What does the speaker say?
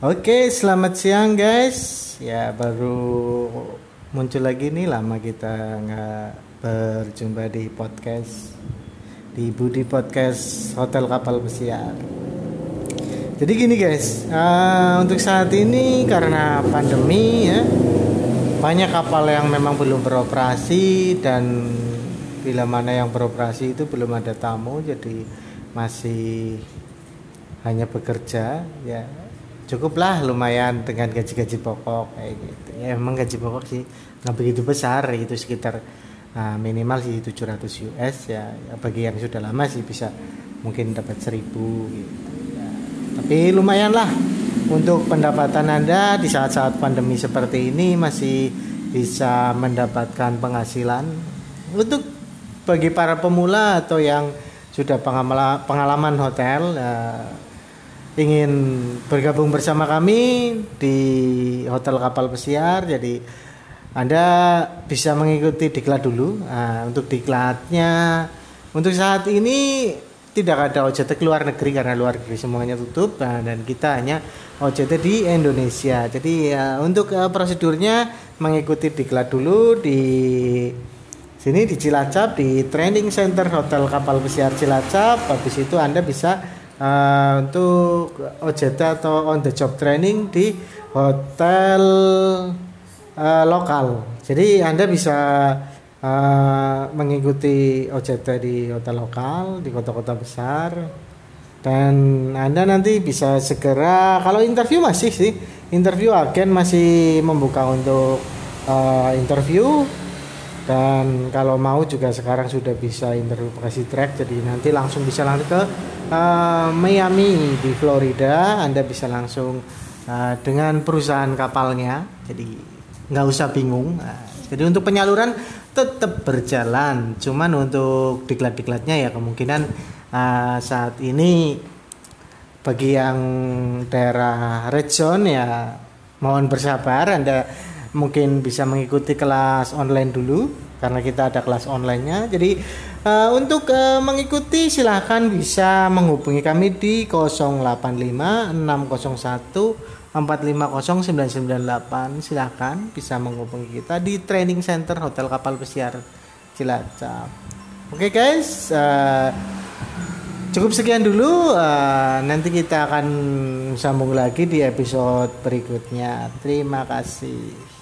Oke, selamat siang guys. Ya baru muncul lagi nih lama kita nggak berjumpa di podcast di Budi Podcast Hotel Kapal Pesiar. Jadi gini guys, uh, untuk saat ini karena pandemi ya banyak kapal yang memang belum beroperasi dan bila mana yang beroperasi itu belum ada tamu jadi masih hanya bekerja ya cukuplah lumayan dengan gaji-gaji pokok kayak gitu. Ya emang gaji pokok sih nggak begitu besar itu sekitar uh, minimal sih 700 US ya, ya bagi yang sudah lama sih bisa mungkin dapat 1000 gitu ya. tapi lumayan lah untuk pendapatan anda di saat-saat pandemi seperti ini masih bisa mendapatkan penghasilan. Untuk bagi para pemula atau yang sudah pengalaman hotel uh, ingin bergabung bersama kami di Hotel Kapal Pesiar. Jadi Anda bisa mengikuti diklat dulu. Nah, untuk diklatnya untuk saat ini tidak ada OJT keluar negeri karena luar negeri semuanya tutup nah, dan kita hanya OJT di Indonesia. Jadi ya, untuk uh, prosedurnya mengikuti diklat dulu di sini di Cilacap di Training Center Hotel Kapal Pesiar Cilacap. Habis itu Anda bisa uh, untuk OJT atau on the job training di hotel uh, lokal. Jadi Anda bisa uh, mengikuti OJT di hotel lokal di kota-kota besar dan Anda nanti bisa segera kalau interview masih sih interview agen masih membuka untuk uh, interview dan kalau mau juga sekarang sudah bisa interview kasih track jadi nanti langsung bisa langsung ke uh, Miami di Florida Anda bisa langsung uh, dengan perusahaan kapalnya. Jadi nggak usah bingung. Uh, jadi untuk penyaluran tetap berjalan. Cuman untuk diklat-diklatnya ya kemungkinan uh, saat ini bagi yang daerah red zone ya mohon bersabar. Anda mungkin bisa mengikuti kelas online dulu karena kita ada kelas onlinenya. Jadi uh, untuk uh, mengikuti silahkan bisa menghubungi kami di 085 601 450998 silahkan bisa menghubungi kita di training center Hotel Kapal Pesiar Cilacap. Oke okay guys, uh, cukup sekian dulu. Uh, nanti kita akan sambung lagi di episode berikutnya. Terima kasih.